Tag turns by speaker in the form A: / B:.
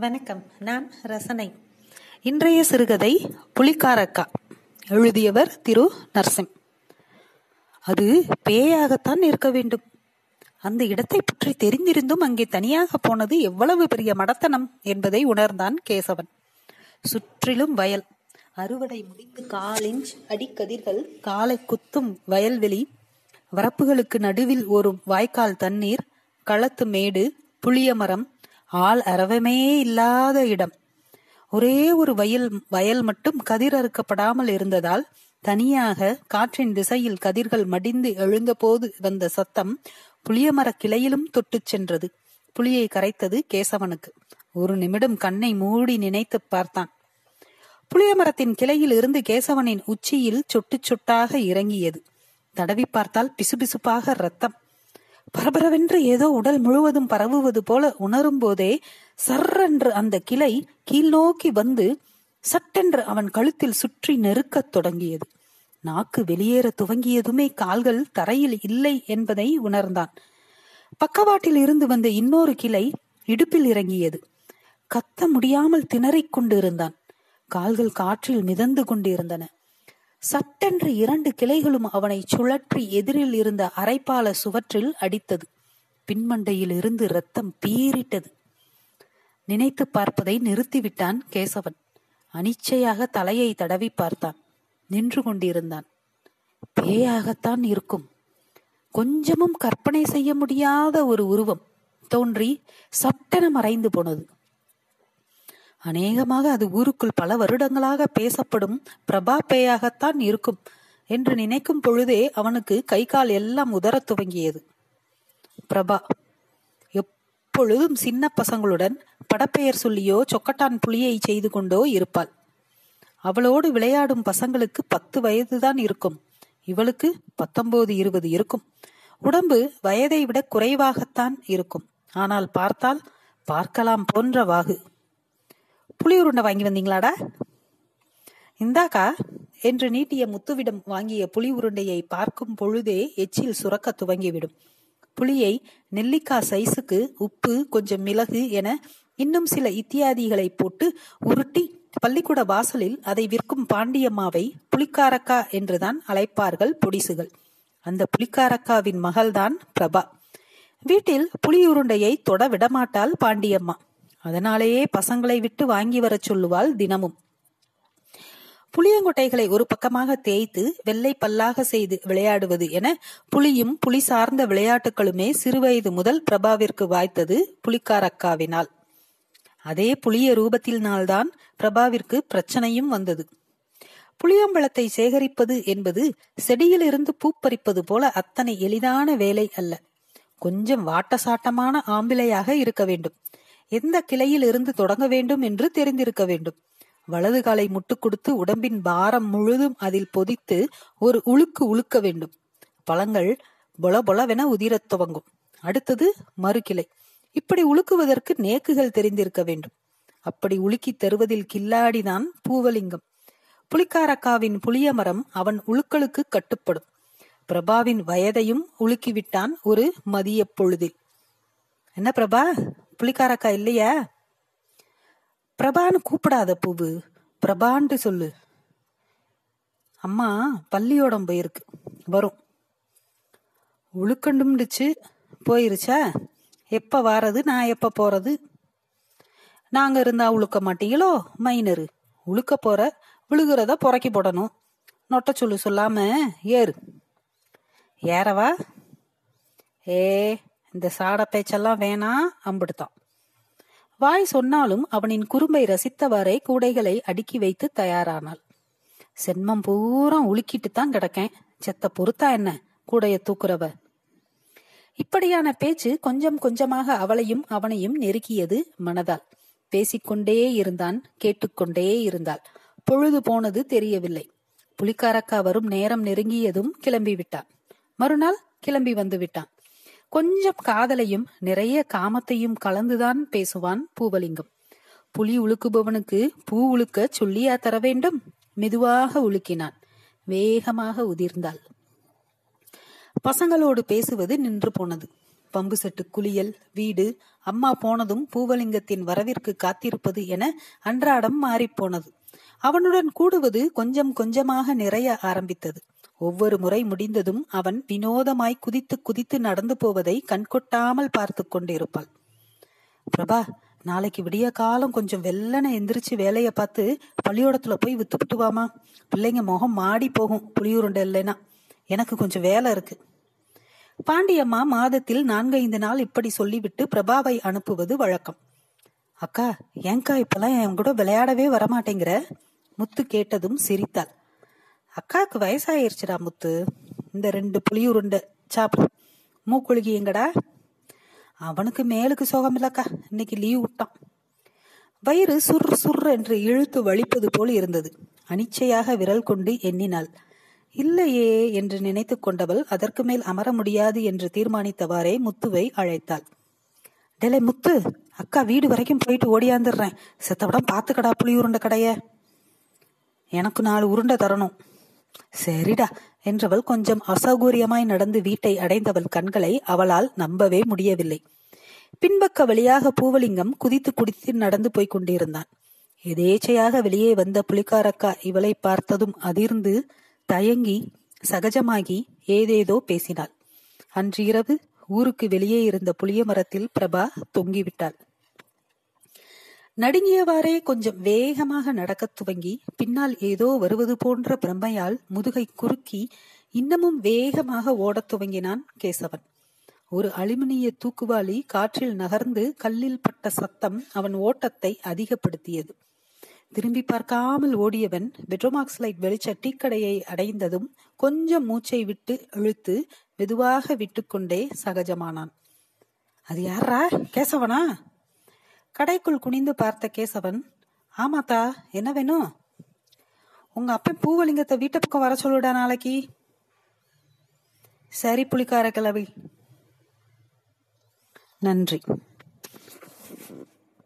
A: வணக்கம். நான் ரசனை. இன்றைய சிறுகதை புலிக்காரக்கா. எழுதியவர் திரு. நர்சிம். அது பேயாகத்தான் இருக்க வேண்டும். அந்த இடத்தை பற்றி தெரிந்திருந்தும் அங்கே தனியாக போனது எவ்வளவு பெரிய மடத்தனம் என்பதை உணர்ந்தான் கேசவன். சுற்றிலும் வயல். அறுவடை முடிந்து காலிஞ்ச் அடிக்கதிர்கள் காலை குத்தும் வயல்வெளி வரப்புகளுக்கு நடுவில் ஒரு வாய்க்கால் தண்ணீர் களத்து மேடு புளிய மரம் ஆள் அரவமே இல்லாத இடம். ஒரே ஒரு வயல் வயல் மட்டும் கதிர் அறுக்கப்படாமல் இருந்ததால் தனியாக காற்றின் திசையில் கதிர்கள் மடிந்து எழுந்தபோது வந்த சத்தம் புளியமர கிளையிலும் தொட்டுச் சென்றது. புளியை கரைத்தது கேசவனுக்கு. ஒரு நிமிடம் கண்ணை மூடி நினைத்து பார்த்தான். புளியமரத்தின் கிளையில் இருந்து கேசவனின் உச்சியில் சொட்டு சொட்டாக இறங்கியது. தடவி பார்த்தால் பிசுபிசுப்பாக ரத்தம். பரபரவென்று ஏதோ உடல் முழுவதும் பரவுவது போல உணரும் போதே சர்ரென்று அந்த கிளை கீழ் நோக்கி வந்து சட்டென்று அவன் கழுத்தில் சுற்றி நெருக்கத் தொடங்கியது. நாக்கு வெளியேற துவங்கியதுமே கால்கள் தரையில் இல்லை என்பதை உணர்ந்தான். பக்கவாட்டில் இருந்து வந்த இன்னொரு கிளை இடுப்பில் இறங்கியது. கத்த முடியாமல் திணறிக் கொண்டிருந்தான். கால்கள் காற்றில் மிதந்து கொண்டிருந்தன. சட்டென்று இரண்டு கிளைகளும் அவனை சுழற்றி எதிரில் இருந்த அரைப்பால சுவற்றில் அடித்தது. பின்மண்டையில் இருந்து ரத்தம் பீரிட்டது நினைத்து பார்ப்பதை நிறுத்திவிட்டான் கேசவன். அனிச்சையாக தலையை தடவி பார்த்தான். நின்று கொண்டிருந்தான். பேயாகத்தான் இருக்கும். கொஞ்சமும் கற்பனை செய்ய முடியாத ஒரு உருவம் தோன்றி சட்டென மறைந்து போனது. அநேகமாக அது ஊருக்குள் பல வருடங்களாக பேசப்படும் பிரபா பேயாகத்தான் இருக்கும் என்று நினைக்கும் பொழுதே அவனுக்கு கை கால் எல்லாம் உதரத் துவங்கியது. பிரபா எப்பொழுதும் சின்ன பசங்களுடன் படப்பெயர் சொல்லியோ சொக்கட்டான் புலியை செய்து கொண்டோ இருப்பாள். அவளோடு விளையாடும் பசங்களுக்கு பத்து வயதுதான் இருக்கும். இவளுக்கு பத்தொன்பது இருபது இருக்கும். உடம்பு வயதை விட குறைவாகத்தான் இருக்கும். ஆனால் பார்த்தால் பார்க்கலாம் போன்ற வாகு. புளி உருண்டை வாங்கி வந்தீங்களாடா? இந்தாக்கா என்று நீட்டிய முத்துவிடம் வாங்கிய புளி உருண்டையை பார்க்கும் பொழுதே எச்சில் சுரக்க துவங்கிவிடும். புளியை நெல்லிக்காய் சைஸுக்கு உப்பு கொஞ்சம் மிளகு என இன்னும் சில இத்தியாதிகளை போட்டு உருட்டி பள்ளிக்கூட வாசலில் அதை விற்கும் பாண்டியம்மாவை புளிக்காரக்கா என்றுதான் அழைப்பார்கள் பொடிசுகள். அந்த புளிக்காரக்காவின் மகள்தான் பிரபா. வீட்டில் புளியுருண்டையை தொட விடமாட்டாள் பாண்டியம்மா. அதனாலேயே பசங்களை விட்டு வாங்கி வரச் சொல்லுவாள் தினமும். புளியங்கொட்டைகளை ஒரு பக்கமாக தேய்த்து வெள்ளை பல்லாக செய்து விளையாடுவது என புலியும் புலி சார்ந்த விளையாட்டுகளுமே சிறுவயது முதல் பிரபாவிற்கு வாய்த்தது புலிக்காரக்காவினால். அதே புளிய ரூபத்தினால்தான் பிரபாவிற்கு பிரச்சனையும் வந்தது. புளியம்பழத்தை சேகரிப்பது என்பது செடியிலிருந்து பூப்பறிப்பது போல அத்தனை எளிதான வேலை அல்ல. கொஞ்சம் வாட்டசாட்டமான ஆம்பிளையாக இருக்க வேண்டும். எந்த கிளையில் இருந்து தொடங்க வேண்டும் என்று தெரிந்திருக்க வேண்டும். வலது காலை முட்டு கொடுத்து உடம்பின் பாரம் முழுதும் அதில் பொதித்து ஒரு உழுக்கு உழுக்க வேண்டும். பழங்கள் பொல பொலவென உதிரத் துவங்கும். அடுத்தது மறுகிளை. இப்படி உழுக்குவதற்கு நேக்குகள் தெரிந்திருக்க வேண்டும். அப்படி உலுக்கி தருவதில் கில்லாடிதான் பூவலிங்கம். புலிக்காரக்காவின் புளிய மரம் அவன் உழுக்களுக்கு கட்டுப்படும். பிரபாவின் வயதையும் உலுக்கிவிட்டான் ஒரு மதிய பொழுதில். என்ன பிரபா? புள்ளிக்காரக்கா இல்லையா? பிரபான்னு கூப்பிடாத பூவு. பிரபான்ட்டு சொல்லு. அம்மா பள்ளியோடம் போயிருக்கு. வரும். உழுக்கண்டும்டுச்சு. போயிருச்சா? எப்ப வாரது? நான் எப்ப போறது? நாங்க இருந்தா உழுக்க மாட்டீங்களோ? மைனரு. உழுக்க போற விழுகிறத புறக்கி போடணும். நொட்ட சொல்லு சொல்லாம ஏறு. ஏறவா? ஏ இந்த சாட பேச்செல்லாம் வேணாம் அம்பிடுத்தான். வாய் சொன்னாலும் அவனின் குறும்பை ரசித்தவாறே கூடைகளை அடுக்கி வைத்து தயாரானாள். சென்மம் பூரா உலுக்கிட்டு தான் கிடக்கேன். செத்த பொறுத்தா என்ன? கூடைய தூக்குறவ. இப்படியான பேச்சு கொஞ்சம் கொஞ்சமாக அவளையும் அவனையும் நெருக்கியது மனதால். பேசிக்கொண்டே இருந்தான் கேட்டுக்கொண்டே இருந்தாள். பொழுது போனது தெரியவில்லை. புலிக்காரக்கா வரும் நேரம் நெருங்கியதும் கிளம்பி விட்டான் மறுநாள் கிளம்பி வந்து விட்டான். கொஞ்சம் காதலையும் நிறைய காமத்தையும் கலந்துதான் பேசுவான் பூவலிங்கம். புலி உழுக்குபவனுக்கு பூ உழுக்க சொல்லியா தர வேண்டும்? மெதுவாக உலுக்கினான் வேகமாக உதிர்ந்தாள். பசங்களோடு பேசுவது நின்று போனது. பம்பு செட்டு குளியல் வீடு அம்மா போனதும் பூவலிங்கத்தின் வரவிற்கு காத்திருப்பது என அன்றாடம் மாறிப்போனது. அவனுடன் கூடுவது கொஞ்சம் கொஞ்சமாக நிறைய ஆரம்பித்தது. ஒவ்வொரு முறை முடிந்ததும் அவன் வினோதமாய் குதித்து குதித்து நடந்து போவதை கண்கொட்டாமல் பார்த்து கொண்டிருப்பாள். பிரபா நாளைக்கு விடிய காலம் கொஞ்சம் வெள்ளனை எந்திரிச்சு வேலையை பார்த்து பள்ளியோடத்துல போய் வித்துப்பிட்டு வாமா. பிள்ளைங்க முகம் மாடி போகும் புளியூருண்டை இல்லைன்னா. எனக்கு கொஞ்சம் வேலை இருக்கு. பாண்டியம்மா மாதத்தில் நான்கைந்து நாள் இப்படி சொல்லிவிட்டு பிரபாவை அனுப்புவது வழக்கம். அக்கா ஏங்கா இப்பெல்லாம் என் கூட விளையாடவே வரமாட்டேங்கிற? முத்து கேட்டதும் சிரித்தாள். அக்காவுக்கு வயசாயிருச்சுடா முத்து. இந்த ரெண்டு புளியுருண்டை. சாப்பிடு மூக்குழுகி எங்கடா? அவனுக்கு மேலுக்கு சோகம் இல்லக்கா இன்னைக்கு லீவ் விட்டான். வயிறு சுர் சுர் என்று இழுத்து வலிப்பது போல் இருந்தது. அனிச்சையாக விரல் கொண்டு எண்ணினாள். இல்லையே என்று நினைத்து கொண்டவள் அதற்கு மேல் அமர முடியாது என்று தீர்மானித்தவாறே முத்துவை அழைத்தாள். டெலே முத்து அக்கா வீடு வரைக்கும் போயிட்டு ஓடியாந்துடுறேன். செத்தவிடம் பார்த்துக்கடா புளி உருண்டை கடைய. எனக்கு நாலு உருண்டை தரணும். சரிடா என்றவள் கொஞ்சம் அசௌகரியமாய் நடந்து வீட்டை அடைந்தவள் கண்களை அவளால் நம்பவே முடியவில்லை. பின்பக்க வழியாக பூவலிங்கம் குதித்து குடித்து நடந்து போய்க் கொண்டிருந்தான். எதேச்சையாக வெளியே வந்த புலிக்காரக்கா இவளை பார்த்ததும் அதிர்ந்து தயங்கி சகஜமாகி ஏதேதோ பேசினாள். அன்று இரவு ஊருக்கு வெளியே இருந்த புளிய மரத்தில் பிரபா தொங்கிவிட்டாள். நடுங்கியவாறே கொஞ்சம் வேகமாக நடக்கத் துவங்கி பின்னால் ஏதோ வருவது போன்ற பிரம்மையால் முதுகை குறுக்கி இன்னமும் வேகமாக ஓடத் துவங்கினான் கேசவன். ஒரு அலுமினிய தூக்குவாளி காற்றில் நகர்ந்து கல்லில் பட்ட சத்தம் அவன் ஓட்டத்தை அதிகப்படுத்தியது. திரும்பி பார்க்காமல் ஓடியவன் பெட்ரோமாக்ஸ் லைட் வெளிச்ச டீக்கடையை அடைந்ததும் கொஞ்சம் மூச்சை விட்டு இழுத்து மெதுவாக விட்டுக்கொண்டே சகஜமானான். அது யாரா கேசவனா? கடைக்குள் குனிந்து பார்த்த கேசவன் ஆமாத்தா என்ன வேணும்? உங்க அப்பன் பூவலிங்கத்தை வீட்டு பக்கம் வர சொல்லுடா நாளைக்கு. சரி புளிக்கார கிளவி நன்றி.